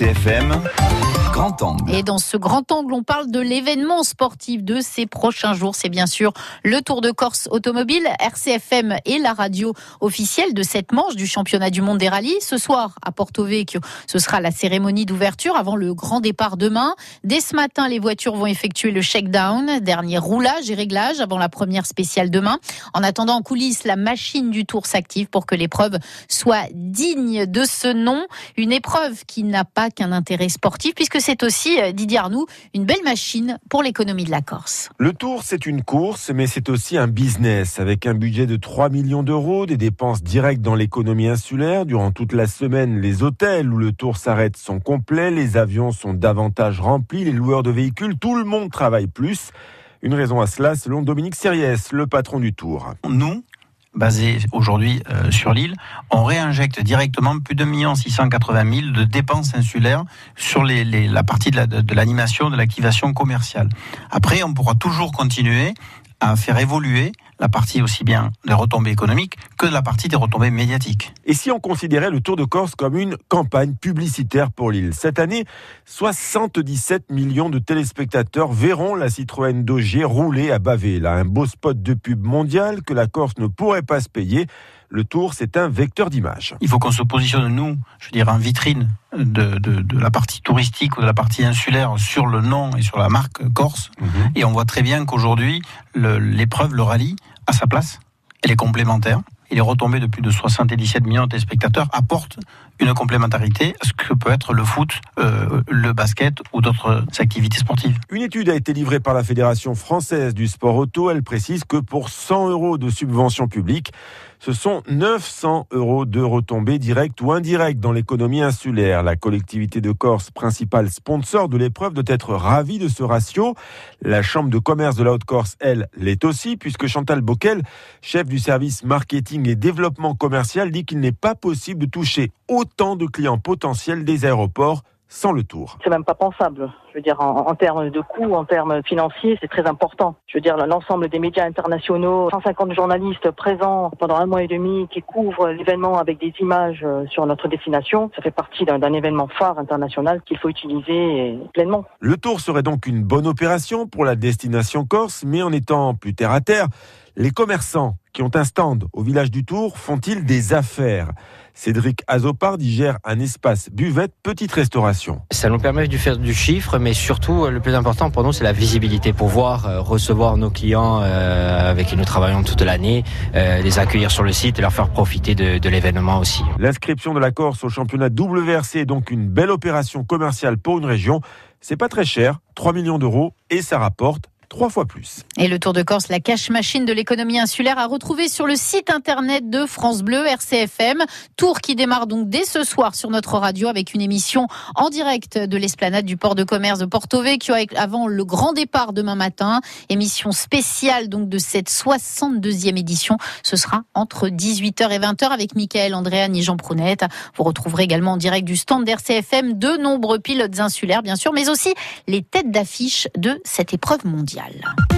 RCFM Et dans ce grand angle, on parle de l'événement sportif de ces prochains jours. C'est bien sûr le Tour de Corse automobile. RCFM est la radio officielle de cette manche du championnat du monde des rallyes. Ce soir, à Porto Vecchio, ce sera la cérémonie d'ouverture avant le grand départ demain. Dès ce matin, les voitures vont effectuer le shakedown, dernier roulage et réglage avant la première spéciale demain. En attendant, en coulisses, la machine du Tour s'active pour que l'épreuve soit digne de ce nom. Une épreuve qui n'a pas qu'un intérêt sportif puisque c'est aussi, euh, Didier Arnoux, une belle machine pour l'économie de la Corse. Le Tour, c'est une course, mais c'est aussi un business avec un budget de 3 millions d'euros, des dépenses directes dans l'économie insulaire. Durant toute la semaine, les hôtels où le Tour s'arrête sont complets, les avions sont davantage remplis, les loueurs de véhicules, tout le monde travaille plus. Une raison à cela, selon Dominique Sériès, le patron du Tour. Nous, basé aujourd'hui euh, sur l'île, on réinjecte directement plus de 1 680 000 de dépenses insulaires sur la partie de l'animation, de l'activation commerciale. Après, on pourra toujours continuer à faire évoluer la partie aussi bien des retombées économiques que de la partie des retombées médiatiques. Et si on considérait le Tour de Corse comme une campagne publicitaire pour l'île Cette année, 77 millions de téléspectateurs verront la Citroën Dogier rouler à Bavé. Là, un beau spot de pub mondial que la Corse ne pourrait pas se payer. Le Tour, c'est un vecteur d'image. Il faut qu'on se positionne, nous, je veux dire, en vitrine de, de, de, la partie touristique ou de la partie insulaire sur le nom et sur la marque Corse. Mmh. Et on voit très bien qu'aujourd'hui, l'épreuve, le, le rallye, a sa place. Elle est complémentaire et les retombées de plus de 77 millions de spectateurs apportent une complémentarité à ce que peut être le foot, euh, le basket ou d'autres activités sportives. Une étude a été livrée par la Fédération française du sport auto. Elle précise que pour 100 euros de subvention publique, ce sont 900 euros de retombées directes ou indirectes dans l'économie insulaire. La collectivité de Corse, principal sponsor de l'épreuve, doit être ravie de ce ratio. La Chambre de commerce de la Haute-Corse, elle, l'est aussi, puisque Chantal Bockel, chef du service marketing et développement commercial, dit qu'il n'est pas possible de toucher autant de clients potentiels des aéroports sans le tour. C'est même pas pensable. Je veux dire, en, en termes de coûts, en termes financiers, c'est très important. Je veux dire, l'ensemble des médias internationaux, 150 journalistes présents pendant un mois et demi qui couvrent l'événement avec des images sur notre destination, ça fait partie d'un événement phare international qu'il faut utiliser pleinement. Le tour serait donc une bonne opération pour la destination corse, mais en étant plus terre à terre, les commerçants qui ont un stand au village du Tour font-ils des affaires Cédric Azopard y gère un espace buvette petite restauration. Ça nous permet de faire du chiffre, mais surtout le plus important pour nous c'est la visibilité, pouvoir euh, recevoir nos clients euh, avec qui nous travaillons toute l'année, euh, les accueillir sur le site et leur faire profiter de, de l'événement aussi. L'inscription de la Corse au championnat WRC est donc une belle opération commerciale pour une région. C'est pas très cher, 3 millions d'euros, et ça rapporte trois fois plus. Et le Tour de Corse, la cache machine de l'économie insulaire, à retrouver sur le site internet de France Bleu RCFM. Tour qui démarre donc dès ce soir sur notre radio avec une émission en direct de l'esplanade du port de commerce de Porto Vecchio avant le grand départ demain matin. Émission spéciale donc de cette 62e édition. Ce sera entre 18h et 20h avec Michael Andréane et Jean Prounette. Vous retrouverez également en direct du stand d'RCFM de nombreux pilotes insulaires, bien sûr, mais aussi les têtes d'affiche de cette épreuve mondiale.